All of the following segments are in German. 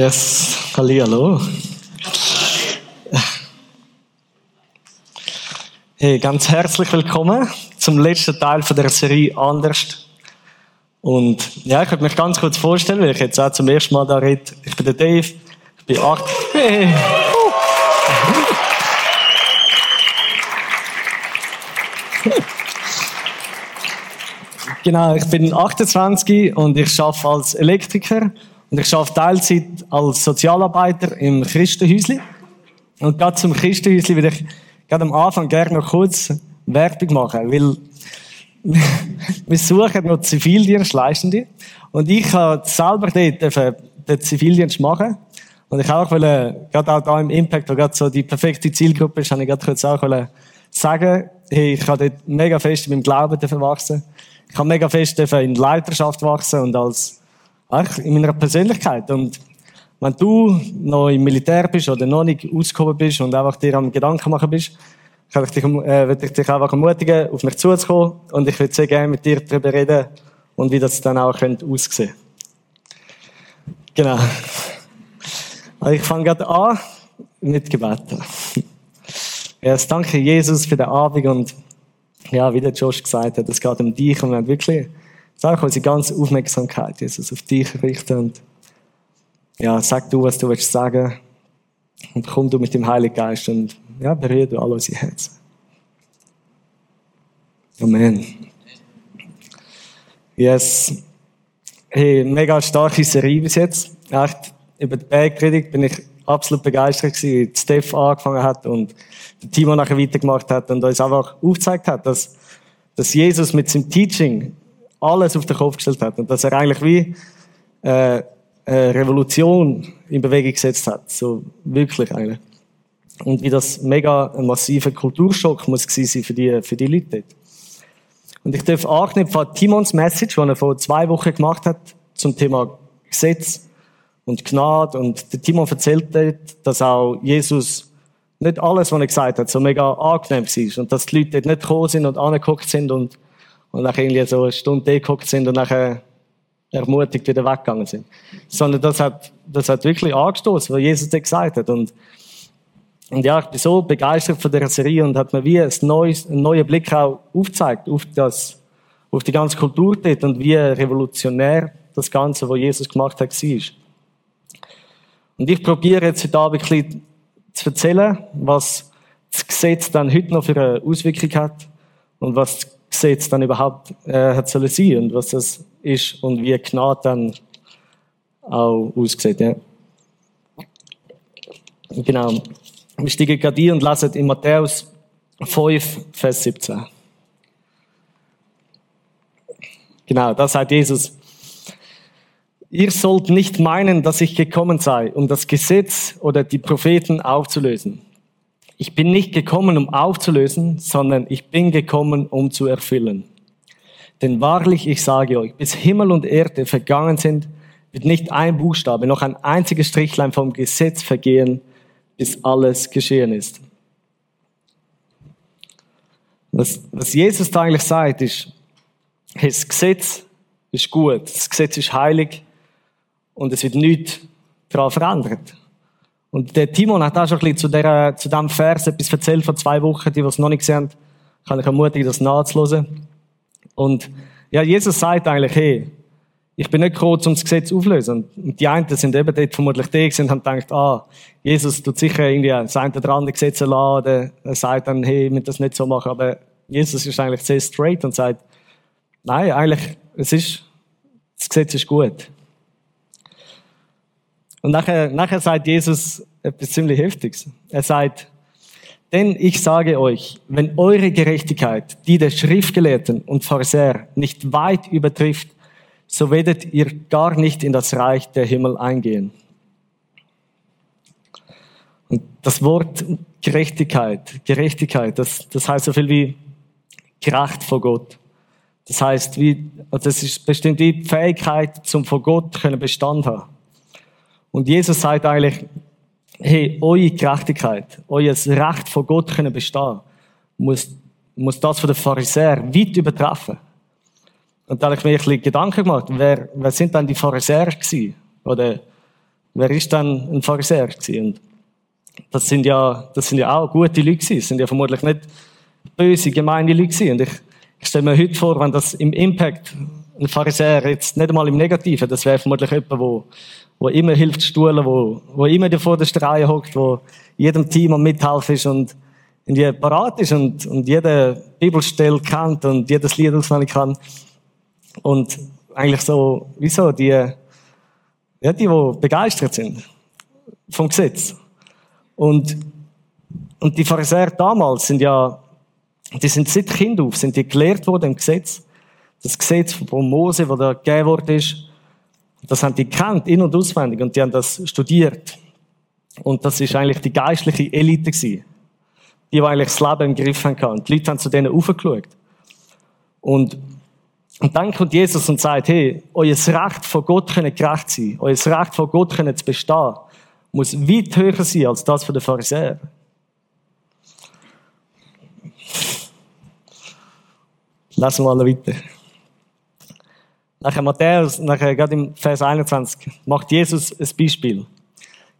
Yes, hallo. Hey, ganz herzlich willkommen zum letzten Teil von der Serie Anders. Und ja, ich würde mich ganz kurz vorstellen, weil ich jetzt auch zum ersten Mal da rede. Ich bin der Dave, ich bin acht. Hey. Genau, ich bin 28 und ich arbeite als Elektriker und ich arbeite Teilzeit als Sozialarbeiter im Christenhäusli. Und gerade zum Christenhäusli würde ich gerade am Anfang gerne noch kurz Werbung machen, weil wir suchen noch Zivildienstleistende. Und ich habe selber dort den Zivildienst machen. Und ich auch wollte, gerade auch da im Impact, wo gerade so die perfekte Zielgruppe ist, habe ich gerade kurz auch sagen, hey, ich habe dort mega fest in meinem Glauben wachsen. Ich habe mega fest in Leiterschaft wachsen und als, in meiner Persönlichkeit. Und wenn du noch im Militär bist oder noch nicht ausgekommen bist und einfach dir am Gedanken machen bist, kann ich dich, äh, würde ich dich einfach ermutigen, auf mich zuzukommen und ich würde sehr gerne mit dir darüber reden und wie das dann auch könnte aussehen. Genau. Also ich fange gerade an mit Gebeten. Ja, danke Jesus für den Abend und ja, wie der Josh gesagt hat, es geht um dich und wir haben wirklich sag unsere ganze Aufmerksamkeit, Jesus, auf dich richten und ja, sag du, was du willst sagen und komm du mit dem Heiligen Geist und ja, berühre du alle unsere Herzen. Amen. Yes. Hey, mega starke Serie bis jetzt. Echt, über die Bergpredigt bin ich absolut begeistert gewesen, wie Steph angefangen hat und der Timo nachher weitergemacht hat und uns einfach aufgezeigt hat, dass, dass Jesus mit seinem Teaching alles auf den Kopf gestellt hat und dass er eigentlich wie äh, eine Revolution in Bewegung gesetzt hat, so wirklich eigentlich. Und wie das mega ein massiver Kulturschock muss sein für die, für die Leute dort. Und ich darf anknüpfen an Timons Message, die er vor zwei Wochen gemacht hat, zum Thema Gesetz und Gnade. Und der Timon erzählt dort, dass auch Jesus nicht alles, was er gesagt hat, so mega angenehm war. Und dass die Leute dort nicht gekommen sind und angeguckt sind und, und nachher irgendwie so eine Stunde geguckt sind und nachher ermutigt wieder weggegangen sind. Sondern das hat, das hat wirklich angestoßen, was Jesus dort gesagt hat. Und, und ja, ich bin so begeistert von der Serie und hat mir wie ein neues, einen neuen Blick auch aufgezeigt auf das, auf die ganze Kultur dort und wie revolutionär das Ganze, was Jesus gemacht hat, war. Und ich probiere jetzt heute Abend ein bisschen zu erzählen, was das Gesetz dann heute noch für eine Auswirkung hat und was Gesetz dann überhaupt äh, sollen sein und was das ist und wie Gnade dann auch aussieht. Ja. Genau. Wir steigen gerade ein und lesen in Matthäus 5, Vers 17. Genau, da sagt Jesus, Ihr sollt nicht meinen, dass ich gekommen sei, um das Gesetz oder die Propheten aufzulösen. Ich bin nicht gekommen, um aufzulösen, sondern ich bin gekommen, um zu erfüllen. Denn wahrlich, ich sage euch, bis Himmel und Erde vergangen sind, wird nicht ein Buchstabe, noch ein einziges Strichlein vom Gesetz vergehen, bis alles geschehen ist. Was, was Jesus da eigentlich sagt, ist, das Gesetz ist gut, das Gesetz ist heilig, und es wird nichts daran verändert. Und der Timon hat auch schon ein bisschen zu, der, zu diesem Vers etwas erzählt vor zwei Wochen, die, die es noch nicht gesehen haben, kann ich ermutigen, das nachzuhören. Und ja, Jesus sagt eigentlich, hey, ich bin nicht gekommen, um das Gesetz aufzulösen. Und die einen sind eben dort vermutlich die und haben gedacht, ah, Jesus tut sicher irgendwie das eine oder andere Gesetz erlassen, er sagt dann, hey, ich will das nicht so machen. Aber Jesus ist eigentlich sehr straight und sagt, nein, eigentlich, es ist, das Gesetz ist gut. Und nachher, nachher sagt Jesus etwas ziemlich Heftiges. Er sagt, denn ich sage euch, wenn eure Gerechtigkeit die der Schriftgelehrten und Pharisäer nicht weit übertrifft, so werdet ihr gar nicht in das Reich der Himmel eingehen. Und das Wort Gerechtigkeit, Gerechtigkeit, das, das heißt so viel wie gerecht vor Gott. Das heißt, wie, das ist bestimmt die Fähigkeit, zum vor Gott können Bestand haben. Und Jesus sagt eigentlich, hey, eure Gerechtigkeit, euer Recht vor Gott können bestehen, muss, muss das von den Pharisäern weit übertreffen. Und da habe ich mir ein bisschen Gedanken gemacht, wer, wer sind dann die Pharisäer gewesen? Oder wer ist dann ein Pharisäer gewesen? Und das sind ja, das sind ja auch gute Leute gewesen. Das sind ja vermutlich nicht böse, gemeine Leute gewesen. Und ich, ich stelle mir heute vor, wenn das im Impact ein Pharisäer jetzt nicht einmal im Negativen, das wäre vermutlich jemand, wo, wo immer hilft stuhlen, wo, wo immer der Reihe hockt, wo jedem Team am Mithelfen ist und, und die parat ist und, und jede Bibelstelle kennt und jedes Lied auswendig kann. Und eigentlich so, wieso, die, ja, die, die begeistert sind vom Gesetz. Und, und die Pharisäer damals sind ja, die sind seit Kind auf, sind die gelehrt worden im Gesetz. Das Gesetz von Mose, das da gegeben worden ist, das haben die kennt, in- und auswendig, und die haben das studiert. Und das ist eigentlich die geistliche Elite gewesen. Die, die eigentlich das Leben im Griff haben. Die Leute haben zu denen aufgeschaut. Und, und dann kommt Jesus und sagt, hey, euer Recht von Gott können gerecht sein, euer Recht von Gott können zu bestehen, muss weit höher sein als das von den Pharisäern. Lassen wir mal weiter. Nachher Matthäus, nachher gerade im Vers 21, macht Jesus ein Beispiel.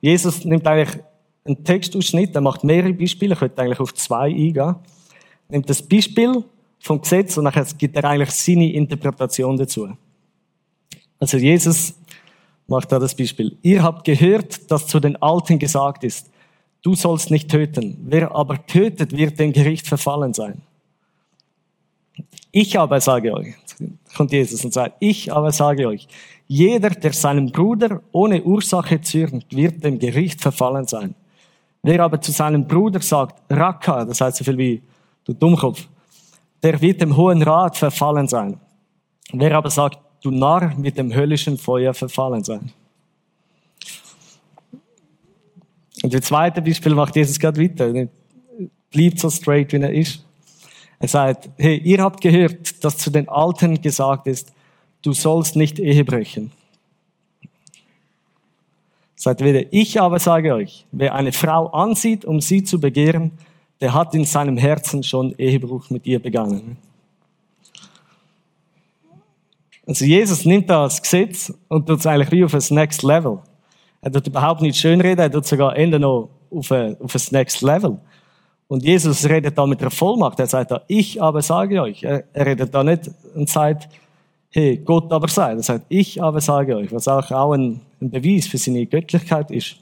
Jesus nimmt eigentlich einen Textausschnitt, er macht mehrere Beispiele, ich könnte eigentlich auf zwei eingehen. Nimmt das Beispiel vom Gesetz und nachher gibt er eigentlich seine Interpretation dazu. Also Jesus macht da das Beispiel. Ihr habt gehört, dass zu den Alten gesagt ist, du sollst nicht töten. Wer aber tötet, wird dem Gericht verfallen sein. Ich aber sage euch, kommt Jesus und sagt, ich aber sage euch, jeder, der seinem Bruder ohne Ursache zürnt, wird dem Gericht verfallen sein. Wer aber zu seinem Bruder sagt, Raka, das heißt so viel wie du Dummkopf, der wird dem Hohen Rat verfallen sein. Wer aber sagt, du Narr, mit dem höllischen Feuer verfallen sein. Und das zweite Beispiel macht Jesus gerade weiter. Bleibt so straight, wie er ist. Er sagt, hey, ihr habt gehört, dass zu den Alten gesagt ist, du sollst nicht Ehe brechen. Sagt wieder, ich aber sage euch, wer eine Frau ansieht, um sie zu begehren, der hat in seinem Herzen schon Ehebruch mit ihr begangen. Also Jesus nimmt das Gesetz und tut es eigentlich wie auf das Next Level. Er tut überhaupt nicht schönreden, er tut sogar Ende noch auf, auf das Next Level. Und Jesus redet da mit der Vollmacht. Er sagt da, ich aber sage euch. Er, redet da nicht und sagt, hey, Gott aber sei. Er sagt, ich aber sage euch, was auch, ein, Beweis für seine Göttlichkeit ist.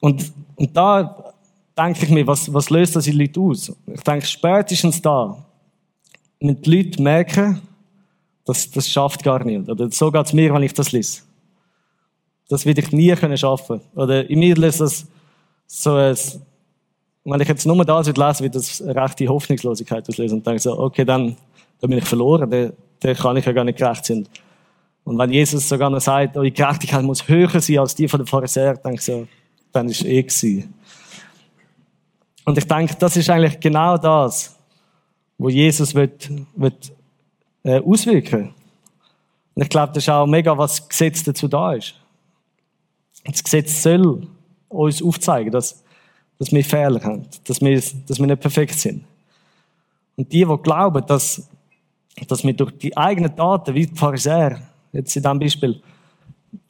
Und, und da denke ich mir, was, was löst das in Leute aus? Ich denke, spätestens da, wenn die Leute merken, das, das schafft gar niemand. Oder so geht's mir, wenn ich das lese. Das würde ich nie können schaffen. Oder in mir lässt das so ein, wenn ich jetzt nur das lese, wird das rechte Hoffnungslosigkeit auslösen und denke so, okay, dann, dann bin ich verloren, dann, dann kann ich ja gar nicht gerecht sein. Und wenn Jesus sogar noch sagt, eure Gerechtigkeit muss höher sein als die von den Pharisäern, denke ich so, dann ist eh gewesen. Und ich denke, das ist eigentlich genau das, wo Jesus wird, wird äh, auswirken. Und ich glaube, das ist auch mega, was Gesetz dazu da ist. Das Gesetz soll uns aufzeigen, dass, dass wir Fehler haben, dass wir, dass wir nicht perfekt sind. Und die, die glauben, dass, dass wir durch die eigenen Taten, wie die Pharisäer, jetzt in diesem Beispiel,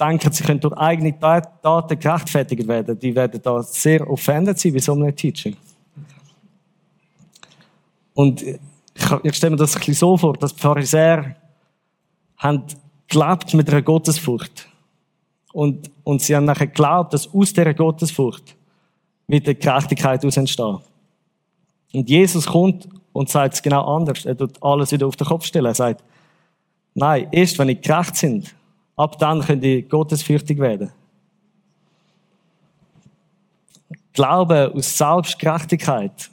denken, sie können durch eigene Taten gerechtfertigt werden, die werden da sehr offended sein bei so einem Teaching. Und ich, ich stelle mir das ein bisschen so vor, dass die Pharisäer haben gelebt mit einer Gottesfurcht. Und, und sie haben nachher geglaubt, dass aus dieser Gottesfurcht mit der Gerechtigkeit aus entsteht. Und Jesus kommt und sagt es genau anders. Er tut alles wieder auf den Kopf stellen. Er sagt, nein, erst wenn ihr gerecht sind, ab dann könnt ihr gottesfürchtig werden. Glaube aus Selbstgerechtigkeit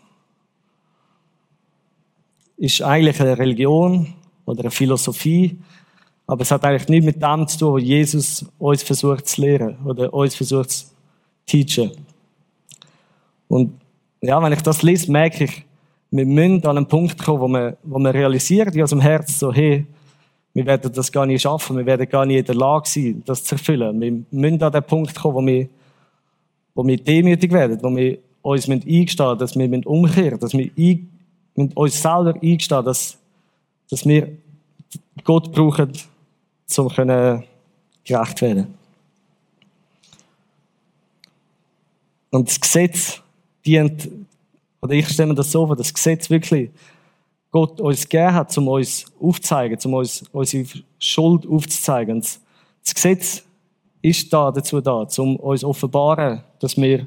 ist eigentlich eine Religion oder eine Philosophie, aber es hat eigentlich nichts mit dem zu tun, was Jesus uns versucht zu lehren oder uns versucht zu teachen. Und ja, wenn ich das lese, merke ich, wir müssen an einen Punkt kommen, wo wir, wo wir realisieren, wie aus dem Herz, so, hey, wir werden das gar nicht schaffen, wir werden gar nicht in der Lage sein, das zu erfüllen. Wir müssen an den Punkt kommen, wo wir, wo wir demütig werden, wo wir uns eingestehen dass wir umkehren dass wir ein, uns selber eingestehen dass, dass wir Gott brauchen, um gerecht werden. Und das Gesetz dient, oder ich stelle mir das so vor, das Gesetz wirklich Gott uns gegeben hat, um uns aufzuzeigen, um uns unsere Schuld aufzuzeigen. Und das Gesetz ist da dazu da, um uns offenbaren, dass wir,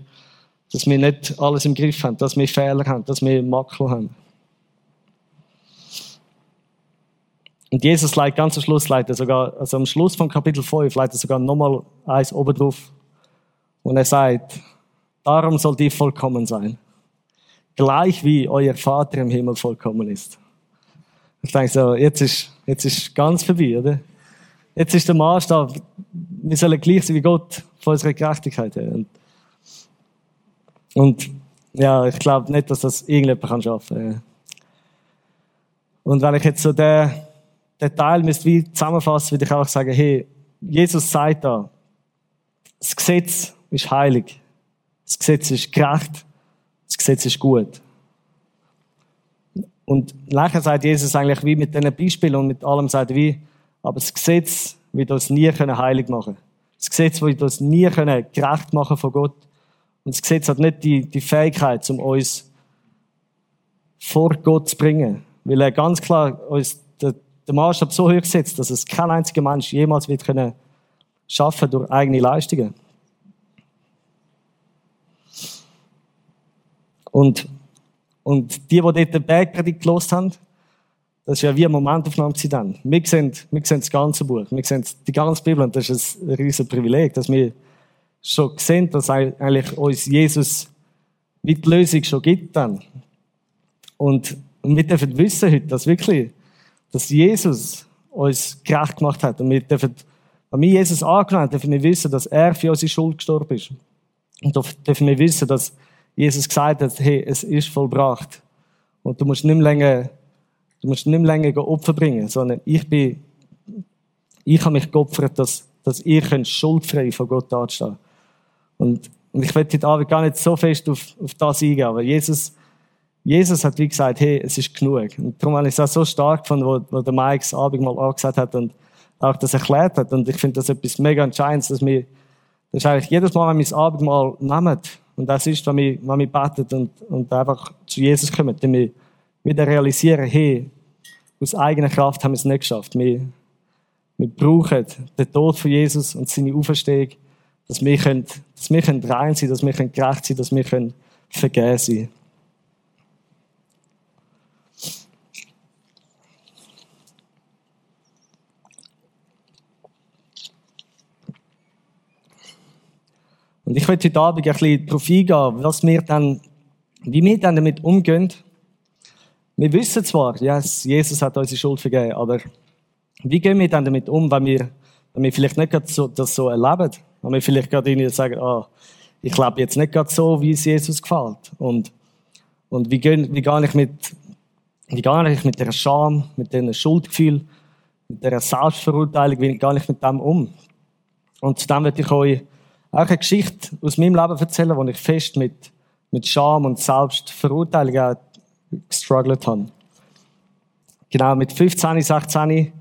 dass wir nicht alles im Griff haben, dass wir Fehler haben, dass wir Makel haben. Und Jesus leitet ganz am Schluss, leitet sogar, also am Schluss von Kapitel 5, leitet sogar nochmal eins oben drauf. Und er sagt, darum sollt ihr vollkommen sein. Gleich wie euer Vater im Himmel vollkommen ist. Ich denke so, jetzt ist, jetzt ist ganz vorbei, oder? Jetzt ist der Maßstab, wir sollen gleich sein wie Gott von unserer Gerechtigkeit her. Und, und ja, ich glaube nicht, dass das irgendjemand schaffen kann. Und wenn ich jetzt so den, den Teil müsste wie zusammenfassen, würde ich einfach sagen, hey, Jesus sagt da, das Gesetz ist heilig, das Gesetz ist gerecht, das Gesetz ist gut. Und nachher sagt Jesus eigentlich wie mit diesen Beispielen und mit allem sagt wie, aber das Gesetz wird uns nie heilig machen. Das Gesetz wird uns nie gerecht machen von Gott. Und das Gesetz hat nicht die, die Fähigkeit, um uns vor Gott zu bringen. Weil er ganz klar uns den, Maßstab so hoch setzt, dass es kein einziger Mensch jemals wird können schaffen durch eigene Leistungen. Und, und die, die dort den Bergpredigt gelost haben, das ist ja wie eine Momentaufnahme dann. Wir sehen, wir sehen das ganze Buch, wir sehen die ganze Bibel und das ist ein riesiges Privileg, dass wir schon sehen, dass eigentlich uns Jesus die Lösung schon gibt dann. Und wir dürfen wissen heute, dass wirklich, dass Jesus uns gerecht gemacht hat. Und wir dürfen, wenn wir Jesus angenommen haben, dürfen wir wissen, dass er für unsere Schuld gestorben ist. Und dürfen wir wissen, dass Jesus gesagt hat, hey, es ist vollbracht. Und du musst nicht mehr länger Du musst nicht mehr länger Opfer bringen, sondern ich bin, ich habe mich geopfert, dass, dass ihr könnt schuldfrei von Gott anstehen. Und, und ich werde heute Abend gar nicht so fest auf, auf das eingehen, aber Jesus, Jesus hat wie gesagt, hey, es ist genug. Und darum habe ich es auch so stark gefunden, wo, wo der Mike das Abend mal angesagt hat und auch das erklärt hat. Und ich finde das etwas mega Entscheidendes, dass wir, das ist eigentlich jedes Mal, wenn wir das Abendmahl nehmen, und das ist, wenn wir, wenn wir beten und, und einfach zu Jesus kommen, dann wir wieder realisieren, hey, aus eigener Kraft haben wir es nicht geschafft. Wir, wir brauchen den Tod von Jesus und seine Auferstehung, dass wir, können, dass wir können rein sein dass wir können gerecht sein dass wir können vergeben sein Und ich möchte heute Abend ein bisschen darauf eingehen, was wir dann, wie wir dann damit umgehen, wir wissen zwar, yes, Jesus hat unsere Schuld vergeben, aber wie gehen wir dann damit um, wenn wir, wenn wir vielleicht nicht gerade so, das so erleben? Wenn wir vielleicht gerade ihnen sagen, ah, ich lebe jetzt nicht gerade so, wie es Jesus gefällt. Und, und wie, gehen, wie gehe ich mit, wie gehe ich mit der Scham, mit dem Schuldgefühl, mit der Selbstverurteilung, wie gehe ich mit dem um? Und dann möchte ich euch auch eine Geschichte aus meinem Leben erzählen, wo ich fest mit, mit Scham und Selbstverurteilung gestruggelt habe. Genau, mit 15, 16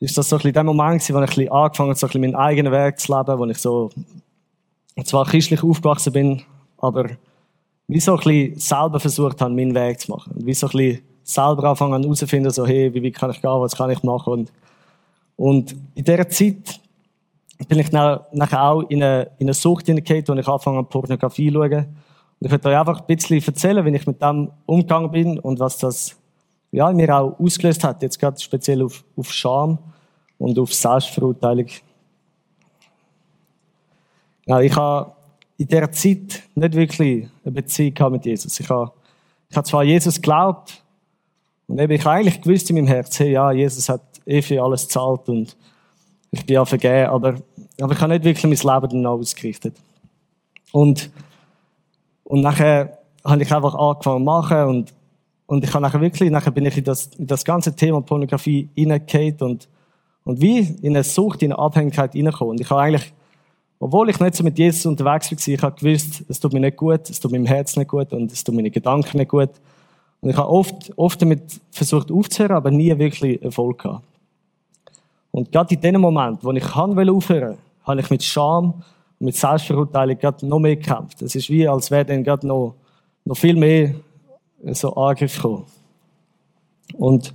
ist das so ein bisschen der Moment wo ich ein bisschen angefangen habe, so ein bisschen meinen eigenen Weg zu leben, wo ich so, zwar christlich aufgewachsen bin, aber wie so ein bisschen selber versucht habe, meinen Weg zu machen. wie so ein bisschen selber anfangen herauszufinden, so, hey, wie weit kann ich gehen, was kann ich machen und, und in dieser Zeit bin ich nachher auch in eine, in eine Sucht hineingekommen, wo ich angefangen habe, Pornografie zu schauen. Und ich möchte euch einfach ein bisschen erzählen, wie ich mit dem umgegangen bin und was das ja, mir auch ausgelöst hat, jetzt gerade speziell auf, auf Scham und auf Selbstverurteilung. Ja, ich habe in dieser Zeit nicht wirklich eine Beziehung mit Jesus. Ich habe, ich habe zwar Jesus geglaubt und eben, ich habe eigentlich gewusst in meinem Herz, hey, ja, Jesus hat eh für alles gezahlt und ich bin ja vergeben, aber, aber ich habe nicht wirklich mein Leben dann ausgerichtet. Und und nachher habe ich einfach angefangen zu machen und, und ich habe nachher wirklich, nachher bin ich in das, in das ganze Thema Pornografie reingehauen und, und wie in eine Sucht, in eine Abhängigkeit reingekommen. Und ich habe eigentlich, obwohl ich nicht so mit Jesus unterwegs war, ich habe gewusst, es tut mir nicht gut, es tut meinem Herz nicht gut und es tut meinen Gedanken nicht gut. Und ich habe oft, oft damit versucht aufzuhören, aber nie wirklich Erfolg gehabt. Und gerade in dem Moment, wo ich aufhören habe ich mit Scham und mit Selbstverurteilung gerade noch mehr gekämpft. Es ist wie, als wäre dann gerade noch, noch viel mehr so Angriff gekommen. Und,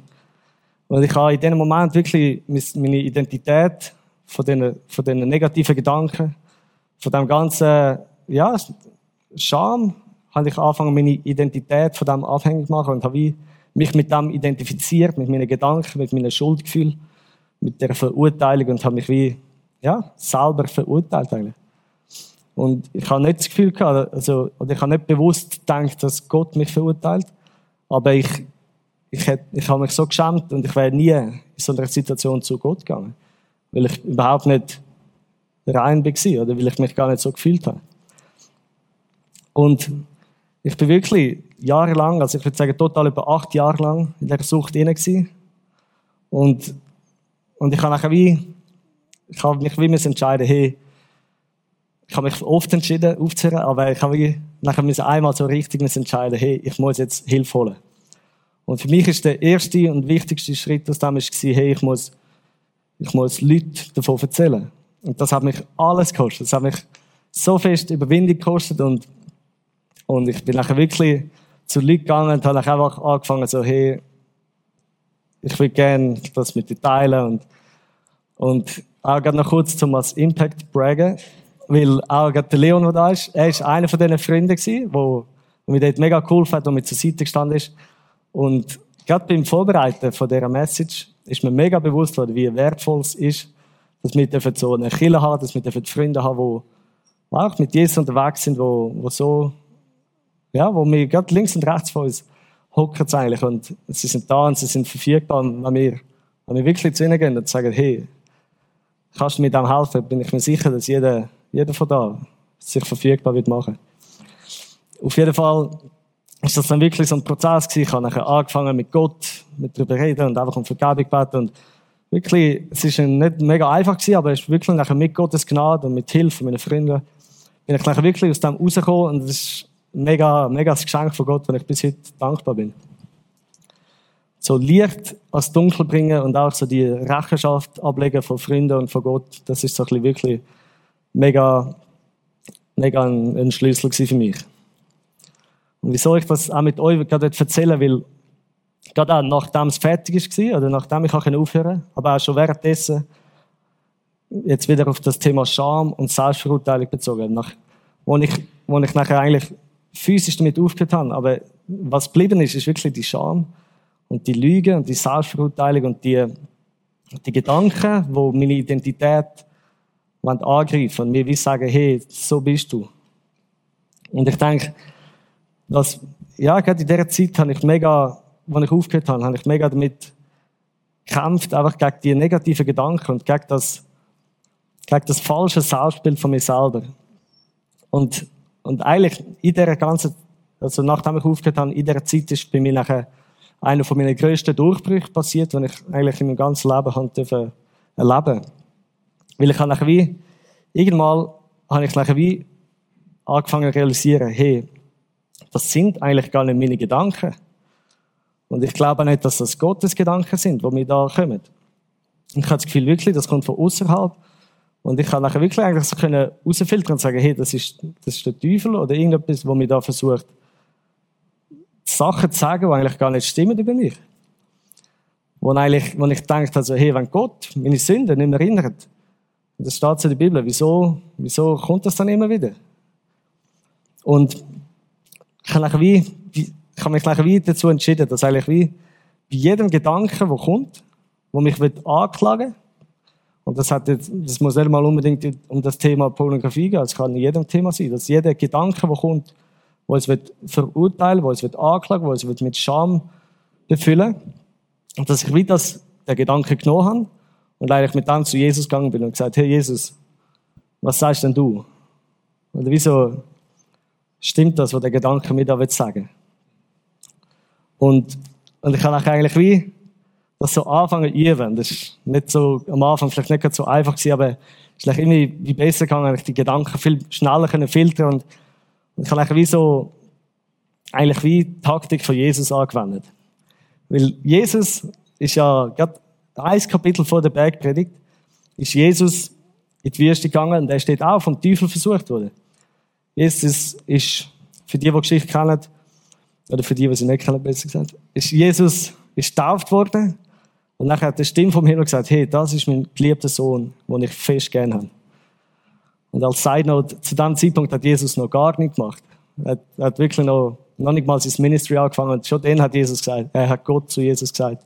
und ich habe in dem Moment wirklich meine Identität von diesen, von diesen negativen Gedanken, von dem ganzen, ja, Scham, habe ich angefangen, meine Identität von dem abhängig zu machen und habe mich mit dem identifiziert, mit meinen Gedanken, mit meinen Schuldgefühlen mit der Verurteilung und habe mich wie, ja, selber verurteilt eigentlich. Und ich habe nicht das Gefühl gehabt, also, oder ich habe nicht bewusst gedacht, dass Gott mich verurteilt. Aber ich, ich, hätte, ich habe mich so geschämt und ich wäre nie in so einer Situation zu Gott gegangen. Weil ich überhaupt nicht rein war oder weil ich mich gar nicht so gefühlt habe. Und ich bin wirklich jahrelang, also ich würde sagen total über acht Jahre lang in der Sucht inne Und und ich habe nachher wie, ich habe mich wie entscheiden, hey, ich habe mich oft entschieden, aufzuhören, aber ich habe wie, nachher müssen einmal so richtig entscheiden, hey, ich muss jetzt Hilfe holen. Und für mich ist der erste und wichtigste Schritt aus dem ist hey, ich muss, ich muss Leute davon erzählen. Und das hat mich alles gekostet. Das hat mich so fest Überwindung gekostet und, und ich bin nachher wirklich zu Leuten gegangen und habe einfach angefangen so, hey, ich will gerne das mit dir teilen und, und auch gerade noch kurz zum als Impact braggen, weil auch gerade der Leon, der da ist, er ist einer von diesen Freunden gewesen, wo, wo mir dort mega cool hat und mir zur Seite gestanden ist. Und gerade beim Vorbereiten von dieser Message ist mir mega bewusst worden, wie wertvoll es ist, dass wir so eine Kille haben, dass wir Freunde haben, die auch mit Jesus unterwegs sind, wo, wo so, ja, wo wir gerade links und rechts von uns hocken sie eigentlich und sie sind da und sie sind verfügbar. Und wenn wir, wenn wir wirklich zu ihnen gehen und sagen, hey, kannst du mir dem helfen, bin ich mir sicher, dass jeder, jeder von da sich verfügbar wird machen. Auf jeden Fall ist das dann wirklich so ein Prozess gewesen. Ich habe nachher angefangen mit Gott, mit darüber reden und einfach um Vergebung beten und wirklich, es ist nicht mega einfach gewesen, aber es ist wirklich nachher mit Gottes Gnade und mit Hilfe meiner Freunde bin ich nachher wirklich aus dem rausgekommen und es ist mega, mega das Geschenk von Gott, wenn ich bis heute dankbar bin. So Licht als Dunkel bringen und auch so die Rechenschaft ablegen von Freunden und von Gott, das ist so ein wirklich mega, mega ein, ein Schlüssel für mich. Und wieso ich das auch mit euch gerade erzählen will, gerade auch nachdem es fertig war, oder nachdem ich aufhören konnte, aber auch schon währenddessen, jetzt wieder auf das Thema Scham und Selbstverurteilung bezogen. Nach, wo ich, wo ich nachher eigentlich physisch damit aufgehört habe. Aber was geblieben ist, ist wirklich die Scham und die Lüge und die Selbstverurteilung und die, die Gedanken, wo meine Identität angreifen und mir wie sagen, hey, so bist du. Und ich denke, dass, ja, gerade in dieser Zeit habe ich mega, als ich aufgehört habe, habe ich mega damit gekämpft, einfach gegen die negativen Gedanken und gegen das, gegen das falsche Selbstbild von mir selber. Und und eigentlich in dieser ganzen, also nachdem ich aufgehört habe, in dieser Zeit ist bei mir nachher einer von meinen grössten Durchbrüchen passiert, den ich eigentlich in meinem ganzen Leben habe erleben Weil ich habe nachher wie, irgendwann habe ich nachher wie angefangen zu realisieren, hey, das sind eigentlich gar nicht meine Gedanken. Und ich glaube nicht, dass das Gottes Gedanken sind, die mir da kommen. Ich habe das Gefühl wirklich, das kommt von außerhalb. Und ich kann nachher wirklich eigentlich so können rausfiltern und sagen, hey, das ist, das ist der Teufel oder irgendetwas, wo mir da versucht, Sachen zu sagen, die eigentlich gar nicht stimmen über mich. Wo eigentlich, wo ich denke, also, hey, wenn Gott meine Sünden nicht mehr erinnert, und das steht so in der Bibel, wieso, wieso kommt das dann immer wieder? Und ich habe, wie, ich habe mich nachher wie dazu entschieden, dass eigentlich wie bei jedem Gedanken, der kommt, wo mich anklagen will, und das hat jetzt, das muss nicht mal unbedingt um das Thema Pornografie gehen. Es kann in jedem Thema sein, dass jeder Gedanke, der kommt, wo es wird verurteilen, wo es wird anklagen, wo es wird mit Scham befüllen. Und dass ich wieder das, der Gedanke genommen habe und eigentlich mit dem zu Jesus gegangen bin und gesagt, hey Jesus, was sagst denn du? Oder wieso stimmt das, was der Gedanke mir da will sagen? Und, und ich habe eigentlich wie das so anfangen üben. Das ist nicht so, am Anfang vielleicht nicht so einfach gewesen, aber es ist irgendwie wie besser gegangen, ich die Gedanken viel schneller können filtern und, und ich habe wie so, eigentlich wie die Taktik von Jesus angewendet. Weil Jesus ist ja, gerade ein Kapitel vor der Bergpredigt, ist Jesus in die Wüste gegangen und er steht auch vom Teufel versucht worden. Jesus ist, für die, die Geschichte kennen, oder für die, die sie nicht kennen, besser gesagt, ist Jesus ist getauft worden und nachher hat die Stimme vom Himmel gesagt, hey, das ist mein geliebter Sohn, den ich fest gern habe. Und als Side Note, zu dem Zeitpunkt hat Jesus noch gar nichts gemacht. Er hat, wirklich noch, noch nicht mal sein Ministry angefangen und schon dann hat Jesus gesagt, er hat Gott zu Jesus gesagt,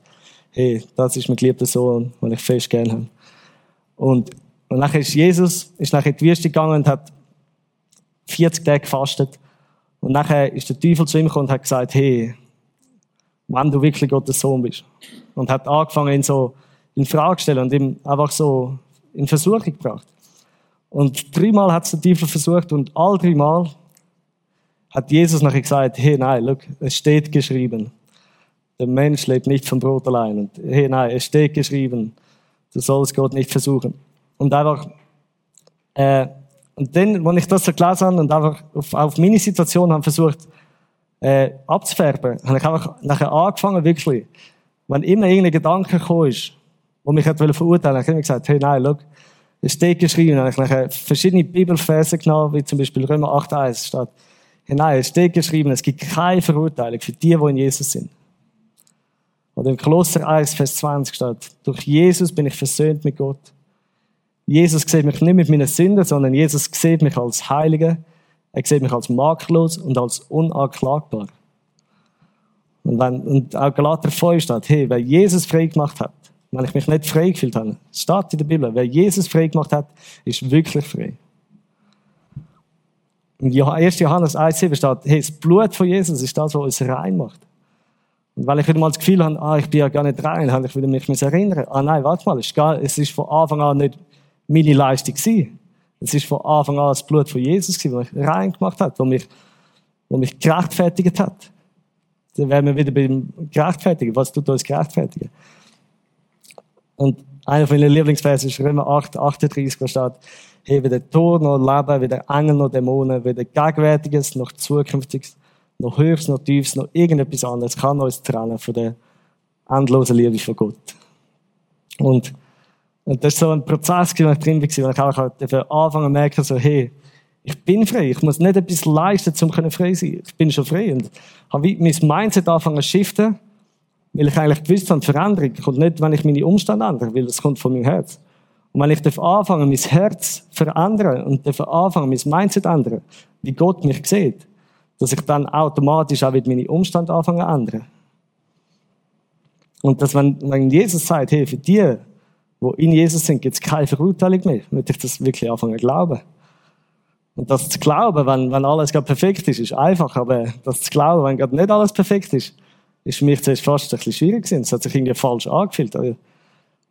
hey, das ist mein geliebter Sohn, den ich fest gern habe. Und, und nachher ist Jesus, ist nachher in die Wüste gegangen und hat 40 Tage gefastet. Und nachher ist der Teufel zu ihm gekommen und hat gesagt, hey, wenn du wirklich Gottes Sohn bist. Und hat angefangen, ihn so in Frage zu stellen und ihm einfach so in Versuchung gebracht. Und dreimal hat es der Teufel versucht und all dreimal hat Jesus nachher gesagt, hey, nein, look, es steht geschrieben. Der Mensch lebt nicht vom Brot allein. Und hey, nein, es steht geschrieben. Du sollst Gott nicht versuchen. Und einfach, äh, und dann, als ich das so gelesen habe und einfach auf, auf meine Situation habe versucht, äh, abzufärben, habe ich einfach nachher angefangen, wirklich, wenn immer irgendein Gedanke gekommen ist, der mich hat verurteilen wollte, habe ich gesagt, hey, nein, schau, es steht geschrieben, habe ich nachher verschiedene Bibelverse genommen, wie zum Beispiel Römer 8,1 steht, hey, nein, es steht geschrieben, es gibt keine Verurteilung für die, die in Jesus sind. Oder im Kolosser 1, Vers 20 steht, durch Jesus bin ich versöhnt mit Gott. Jesus sieht mich nicht mit meinen Sünden, sondern Jesus sieht mich als Heiliger. Er sieht mich als makellos und als unanklagbar. Und, wenn, und auch Galater 5 steht, hey, wer Jesus frei gemacht hat, wenn ich mich nicht frei gefühlt habe, steht in der Bibel, wer Jesus frei gemacht hat, ist wirklich frei. Und 1. Johannes 1,7 steht, hey, das Blut von Jesus ist das, was uns rein macht. Und weil ich wieder mal das Gefühl habe, ah, ich bin ja gar nicht rein, habe ich wieder mich erinnern. Ah nein, warte mal, es ist von Anfang an nicht meine Leistung gewesen. Es ist von Anfang an das Blut von Jesus das mich rein gemacht hat, das mich, das mich gerechtfertigt hat. Dann wären wir wieder beim Gerechtfertigen. Was tut uns gerechtfertigen? Und einer von meinen Lieblingsversen ist Römer 8, 38, wo steht, hey, weder Tod noch Leben, weder Engel noch Dämonen, weder Gegenwärtiges noch Zukünftiges, noch Höchst noch Tiefs, noch irgendetwas anderes kann uns trennen von der endlosen Liebe von Gott. Und und das war so ein Prozess, wo ich drin war, wo ich auch halt anfangen zu merken, so, hey, ich bin frei. Ich muss nicht etwas leisten, um frei zu sein. Ich bin schon frei. Und habe mein Mindset angefangen zu shiften, weil ich eigentlich gewusst habe, Veränderung kommt nicht, wenn ich meine Umstände ändere, weil das kommt von meinem Herz. Und wenn ich darf anfangen, mein Herz verändern und darf anfangen, mein Mindset ändern, wie Gott mich sieht, dass ich dann automatisch auch wieder meine Umstände anfangen zu ändern. Und dass, wenn, wenn Jesus sagt, hey, für die, wo in Jesus sind, gibt es keine Verurteilung mehr. Möchte ich das wirklich anfangen zu glauben. Und das zu glauben, wenn, wenn alles gerade perfekt ist, ist einfach, aber das zu glauben, wenn gerade nicht alles perfekt ist, ist für mich zuerst fast ein bisschen schwierig gewesen. Es hat sich irgendwie falsch angefühlt. Aber,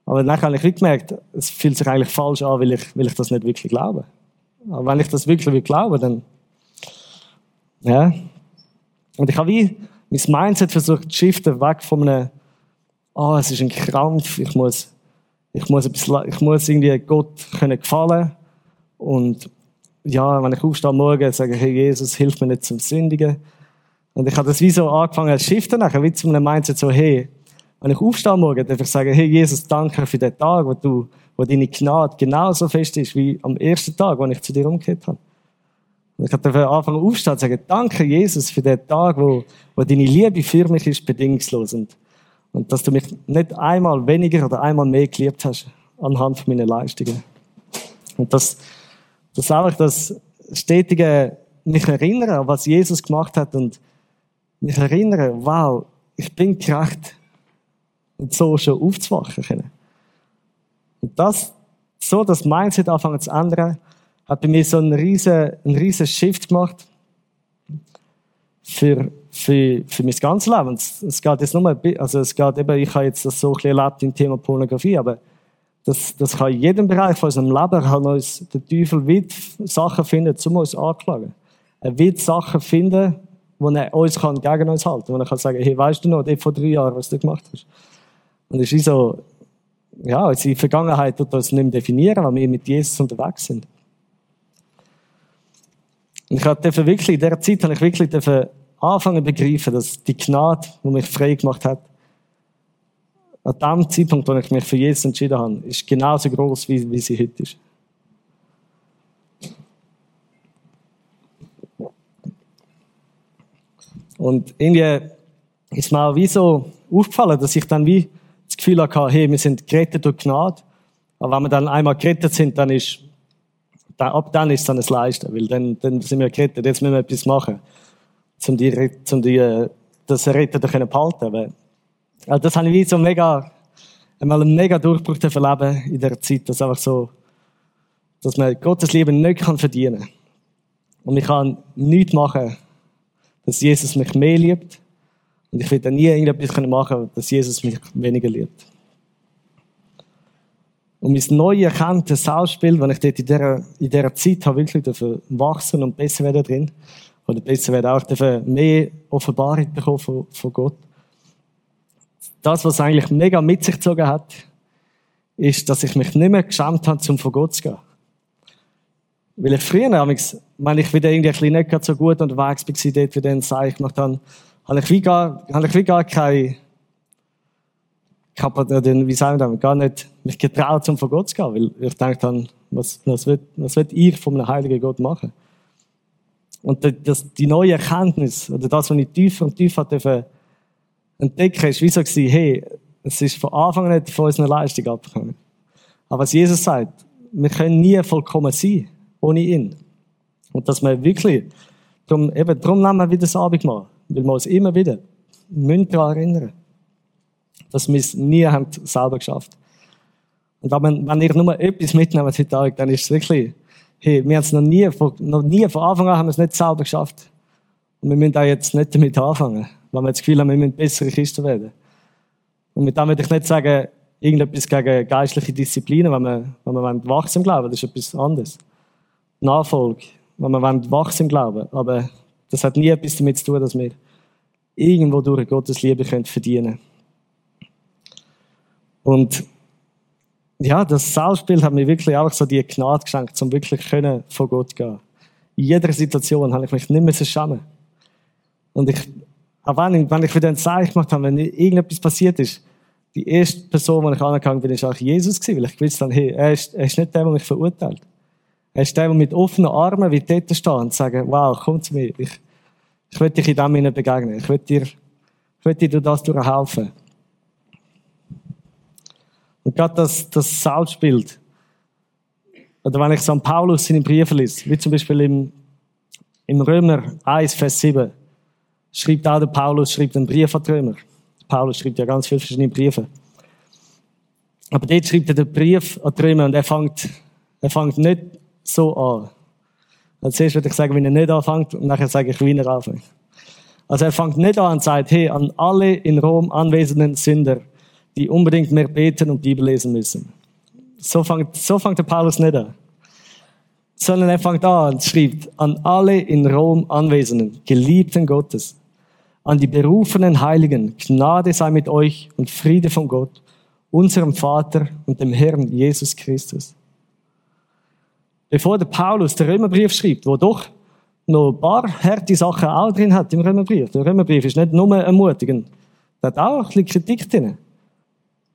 aber dann habe ich gemerkt, es fühlt sich eigentlich falsch an, weil ich, weil ich das nicht wirklich glaube. Aber wenn ich das wirklich will glauben, dann, ja. Und ich habe wie mein Mindset versucht zu shiften, weg von einem, oh, es ist ein Krampf, ich muss ich muss, bisschen, ich muss irgendwie Gott können gefallen. Und ja, wenn ich aufstehe am Morgen, sage ich, hey Jesus, hilf mir nicht zum Sündigen. Und ich habe das wie so angefangen zu shiften nachher, wie zu einem Mindset so, hey, wenn ich aufstehe am Morgen, darf ich sagen, hey Jesus, danke für den Tag, wo du, wo deine Gnade genauso fest ist wie am ersten Tag, wo ich zu dir umgekehrt habe. Und ich habe anfangen aufstehen und sagen, danke Jesus für den Tag, wo, wo deine Liebe für mich ist bedingungslos. Und und dass du mich nicht einmal weniger oder einmal mehr geliebt hast anhand meiner Leistungen. Und das, das einfach das stetige mich erinnern, was Jesus gemacht hat und mich erinnern, wow, ich bin gerecht. Und so schon aufzuwachen können. Und das, so das Mindset anfangen zu ändern, hat bei mir so einen riesen, einen riesen Shift gemacht für für, für mein ganzes Leben. Es, geht jetzt nur, also es geht eben, ich habe jetzt das so ein bisschen erlebt im Thema Pornografie, aber das, das kann in jedem Bereich von unserem Leben kann uns der Teufel wird Sachen finden, um uns anklagen. Er wird Sachen finden, wo er uns kann gegen uns halten, wo er kann sagen, hey, weißt du noch, vor drei Jahren, was du gemacht hast? Und es ist so, ja, unsere Vergangenheit tut uns nicht mehr definieren, weil wir mit Jesus unterwegs sind. Und ich habe wirklich, in dieser Zeit habe ich wirklich anfangen zu begreifen, dass die Gnade, die mich frei gemacht hat, an dem Zeitpunkt, wo ich mich für Jesus entschieden habe, ist genauso groß, wie, wie sie heute ist. Und irgendwie ist mir auch wie so aufgefallen, dass ich dann wie das Gefühl hatte, hey, wir sind gerettet durch Gnade. Aber wenn wir dann einmal gerettet sind, dann ist, dann, ab dann ist es dann das Leisten, weil dann, dann sind wir gerettet, jetzt müssen wir etwas machen, um die, um die, äh, das Retten zu behalten. Weil, also das habe ich so mega, einmal einen mega Durchbruch erleben in der Zeit, dass einfach so, dass man Gottes Liebe nicht kann verdienen. Und ich kann nichts machen, dass Jesus mich mehr liebt. Und ich werde nie irgendetwas machen dass Jesus mich weniger liebt. Und mein neu erkanntes Selbstbild, wenn ich dort in dieser, in dieser Zeit habe wirklich wachsen und besser werden drin, oder besser werden auch mehr Offenbarung bekommen von, von Gott. Das, was eigentlich mega mit sich gezogen hat, ist, dass ich mich nicht mehr geschämt habe, um von Gott zu gehen. Weil ich früher, wenn ich wieder irgendwie ein bisschen nicht so gut unterwegs war, dort wieder ein Zeichen gemacht habe, habe ich wie gar, habe ich wie gar keine, wie sagen wir gar nicht mich getraut, um von Gott zu gehen, weil ich dachte dann, was, was wird, was wird ich von einem heiligen Gott machen? Und das, die neue Erkenntnis, oder das, was ich tiefer und tiefer entdecken entdecken, ist wie so gewesen, hey, es ist von Anfang an nicht von unserer Leistung abgekommen. Aber was Jesus sagt, wir können nie vollkommen sein ohne ihn. Und dass wir wirklich, darum, eben, darum nehmen wir wieder das Abendmahl, weil wir uns immer wieder müssen daran erinnern, dass wir es nie haben selber geschafft. Und wenn, wenn ihr nur etwas mitnehmt heute Tag, dann ist es wirklich, hey, wir haben es noch nie, noch nie von Anfang an haben wir es nicht selber geschafft. Und wir müssen auch jetzt nicht damit anfangen, weil wir das Gefühl haben, wir müssen bessere Christen werden. Und mit dem würde ich nicht sagen, irgendetwas gegen geistliche Disziplinen, wenn wir, wenn wir wachsam glauben, das ist etwas anderes. Nachfolge, wenn wir wachsen im Glauben. Aber das hat nie etwas damit zu tun, dass wir irgendwo durch Gottes Liebe können verdienen Und ja, das Selbstbild hat mir wirklich auch so die Gnade geschenkt, um wirklich können von Gott gehen. In jeder Situation habe ich mich nicht mehr schämen. Und ich, auch wenn ich, wenn ich wieder ein Zeichen gemacht habe, wenn irgendetwas passiert ist, die erste Person, die ich angegangen bin, ist auch Jesus gewesen, weil ich gewusst habe, hey, er ist, er ist nicht der, der mich verurteilt. Er ist der, der mit offenen Armen wie dort steht und sagt, wow, komm zu mir. Ich, ich will dich in dem begegnen. Ich will dir, ich will dir durch das helfen. Und gerade das, das Selbstbild. Oder wenn ich so an Paulus in den Briefen lese, wie zum Beispiel im, im Römer 1, Vers 7, schreibt auch der Paulus, schreibt einen Brief an die Römer. Paulus schreibt ja ganz viele verschiedene Briefe. Aber dort schreibt er den Brief an die Römer und er fängt, er fängt nicht so an. Als erstes würde ich sagen, wie er nicht anfängt, und nachher sage ich, wie er anfängt. Also er fängt nicht an und sagt, hey, an alle in Rom anwesenden Sünder, die unbedingt mehr beten und Bibel lesen müssen. So fängt, so fängt der Paulus nicht an. Sondern er fängt an und schreibt, an alle in Rom anwesenden, geliebten Gottes, an die berufenen Heiligen, Gnade sei mit euch und Friede von Gott, unserem Vater und dem Herrn Jesus Christus bevor der Paulus den Römerbrief schreibt, wo doch noch ein paar harte Sachen auch drin hat im Römerbrief. Der Römerbrief ist nicht nur ermutigend. Da hat auch ein bisschen Kritik drin.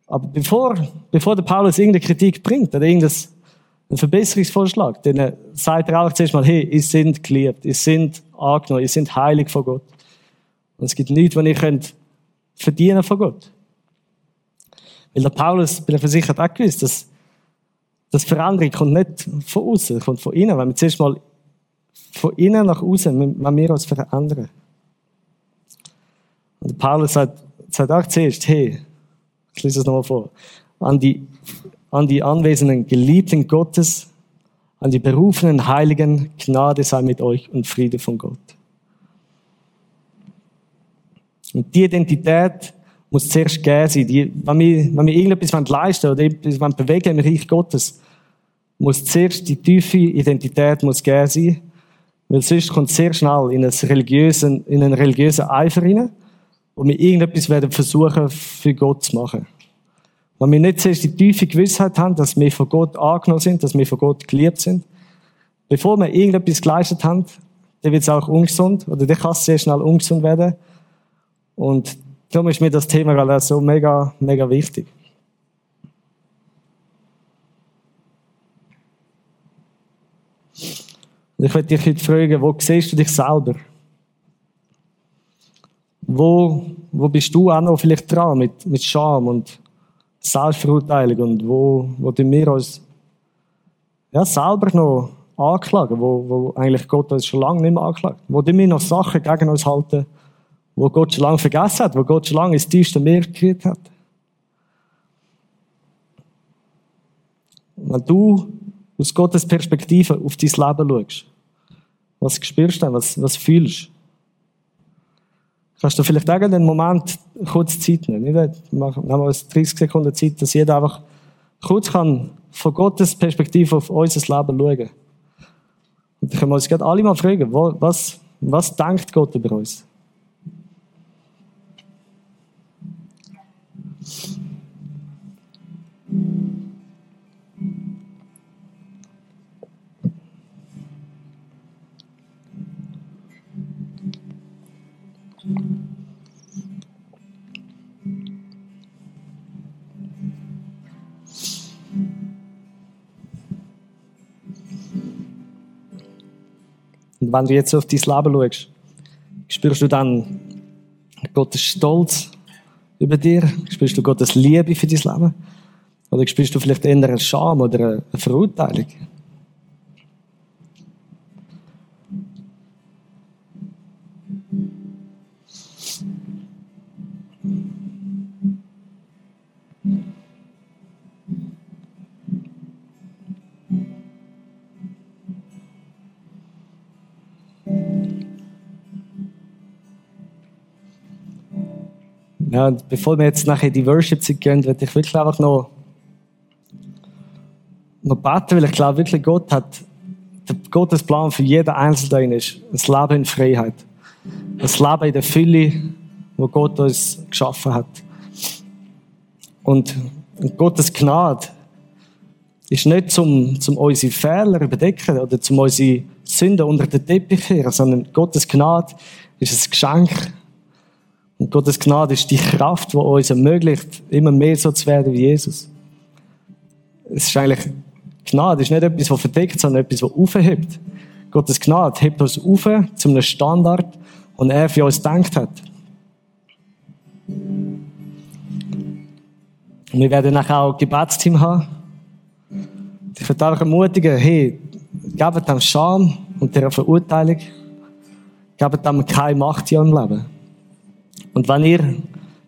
Aber bevor, bevor der Paulus irgendeine Kritik bringt oder irgendeinen Verbesserungsvorschlag, dann sagt er auch zuerst mal, hey, ihr sind geliebt, ihr sind angenommen, ihr sind heilig vor Gott. Und es gibt nichts, was ihr könnt verdienen von Gott. Weil der Paulus, bin ich versichert, auch gewusst, dass das Veränderung kommt nicht von außen, kommt von innen. Wenn wir zuerst mal von innen nach außen, wenn wir uns verändern. Und Paulus sagt, sagt auch zuerst, hey, ich lese es nochmal vor, an die, an die anwesenden Geliebten Gottes, an die berufenen Heiligen, Gnade sei mit euch und Friede von Gott. Und die Identität muss zuerst gegeben sein. Die, wenn, wir, wenn wir irgendetwas leisten oder etwas bewegen im Reich Gottes, muss zuerst die tiefe Identität muss gegeben sein, weil sonst kommt sehr schnell in, religiösen, in einen religiösen Eifer rein und wir irgendetwas werden versuchen, für Gott zu machen. Wenn wir nicht zuerst die tiefe Gewissheit haben, dass wir von Gott angenommen sind, dass wir von Gott geliebt sind, bevor wir irgendetwas geleistet haben, dann wird es auch ungesund, oder dann kann es sehr schnell ungesund werden. Und darum ist mir das Thema gerade so mega, mega wichtig. Ich möchte dich heute fragen, wo siehst du dich selber? Wo, wo bist du auch noch vielleicht dran mit, mit Scham und Selbstverurteilung und wo, wo tun wir uns ja, selber noch anklagen, wo, wo eigentlich Gott uns schon lange nicht mehr anklagt? Wo tun wir noch Sachen gegen uns halten, wo Gott schon lange vergessen hat, wo Gott schon lange ins tiefste Meer gekriegt hat? Wenn du aus Gottes Perspektive auf dein Leben schaust, was spürst du denn? Was, was fühlst du? Kannst du vielleicht irgendeinen Moment kurz Zeit nehmen? Wir uns 30 Sekunden Zeit, dass jeder einfach kurz kann von Gottes Perspektive auf unser Leben schauen. Und dann können wir uns gerade alle mal fragen, was, was denkt Gott über uns? Und wenn du jetzt auf dein Leben schaust, spürst du dann Gottes Stolz über dir? Spürst du Gottes Liebe für dein Leben? Oder spürst du vielleicht eher eine Scham oder eine Verurteilung? Ja, bevor wir jetzt nachher in die Worship-Zeit gehen, werde ich wirklich einfach noch, noch beten, weil ich glaube wirklich, Gott hat, Gottes Plan für jeden Einzelnen ist, ein Leben in Freiheit. Ein Leben in der Fülle, wo Gott uns geschaffen hat. Und Gottes Gnade ist nicht zum, zum unsere Fehler überdecken oder zum unsere Sünden unter den Teppich kehren, sondern Gottes Gnade ist ein Geschenk und Gottes Gnade ist die Kraft, die uns ermöglicht, immer mehr so zu werden wie Jesus. Es ist eigentlich, Gnade ist nicht etwas, was verdeckt, sondern etwas, was aufhebt. Gottes Gnade hebt uns auf zu einem Standard, den er für uns gedacht hat. Und wir werden nachher auch ein Gebetsteam haben. Ich würde einfach ermutigen, hey, gebt dem Scham und der Verurteilung, gebt dem keine Macht in eurem Leben. Und wenn ihr,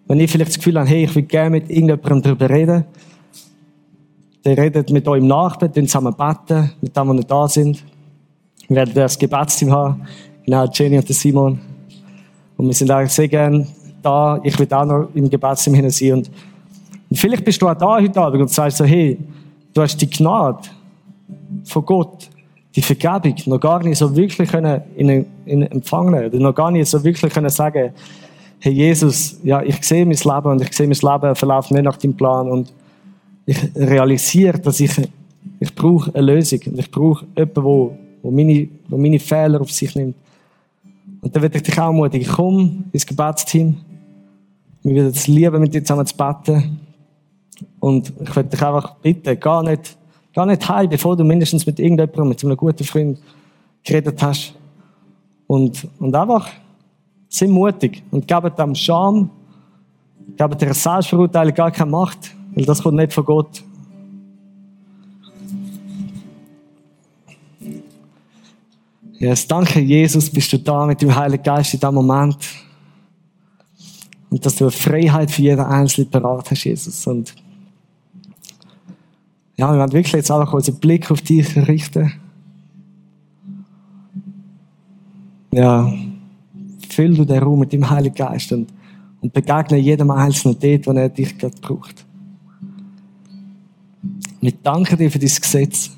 wenn ihr vielleicht das Gefühl habt, hey, ich will gerne mit irgendjemandem darüber reden, dann redet mit eurem Nachbarn, dann zusammen beten, mit dem, die da sind. Wir werden das Gebetsteam haben. Genau, Jenny und Simon. Und wir sind eigentlich sehr gerne da. Ich will auch noch im Gebetsteam hinein sein. Und, und vielleicht bist du auch da heute Abend und sagst so, hey, du hast die Gnade von Gott, die Vergebung noch gar nicht so wirklich können in, in empfangen oder noch gar nicht so wirklich können sagen, hey Jesus, ja, ich sehe mein Leben und ich sehe mein Leben verläuft nicht nach dem Plan und ich realisiere, dass ich, ich brauche eine Lösung und ich brauche jemanden, wo, wo, meine, wo meine Fehler auf sich nimmt. Und dann würde ich dich auch ermutigen, komm ins Gebetsteam. Wir würden es lieben, mit dir zusammen zu beten. Und ich würde dich einfach bitten, geh nicht, geh nicht heim, bevor du mindestens mit irgendjemandem, mit einem guten Freund geredet hast. Und, und einfach, Sei mutig und gebt dem Scham, gebt der Selbstverurteilung gar keine Macht, weil das kommt nicht von Gott. Yes, danke Jesus, bist du da mit dem Heiligen Geist in diesem Moment. Und dass du eine Freiheit für jeden Einzelnen parat hast, Jesus. Und ja, wir werden wirklich jetzt einfach unseren Blick auf dich richten. Ja füll du den Raum mit dem Heiligen Geist und, und begegne jedem Einzelnen dort, wo er dich gerade braucht. Wir danken dir für dieses Gesetz,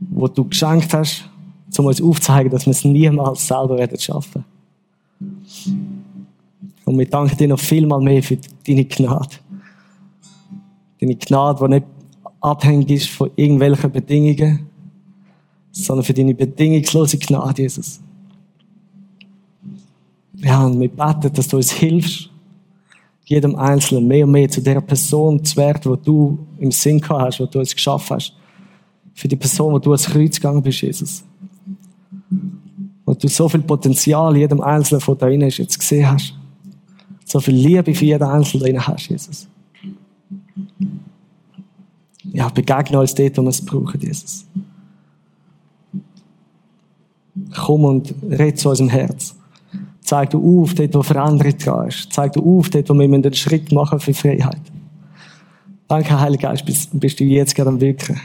wo du geschenkt hast, um uns aufzuzeigen, dass wir es niemals selber werden schaffen. Und wir danken dir noch vielmal mehr für deine Gnade. Deine Gnade, die nicht abhängig ist von irgendwelchen Bedingungen, sondern für deine bedingungslose Gnade, Jesus. Ja, und wir beten, dass du uns hilfst, jedem Einzelnen mehr und mehr zu der Person zu werden, wo du im Sinn gehabt hast, wo du es geschafft hast. Für die Person, wo du ans Kreuz gegangen bist, Jesus. Wo du so viel Potenzial jedem Einzelnen von da ist, jetzt gesehen hast. So viel Liebe für jeden Einzelnen hast, Jesus. Ja, begegne uns dort, wo wir es brauchen, Jesus. Komm und red zu unserem Herz. Zeig du auf, dort, wo Veränderung dran ist. Zeig du auf, dort, wo wir einen Schritt machen für Freiheit. Danke, Heiliger Geist, bist, bist du jetzt gerade am Wirken.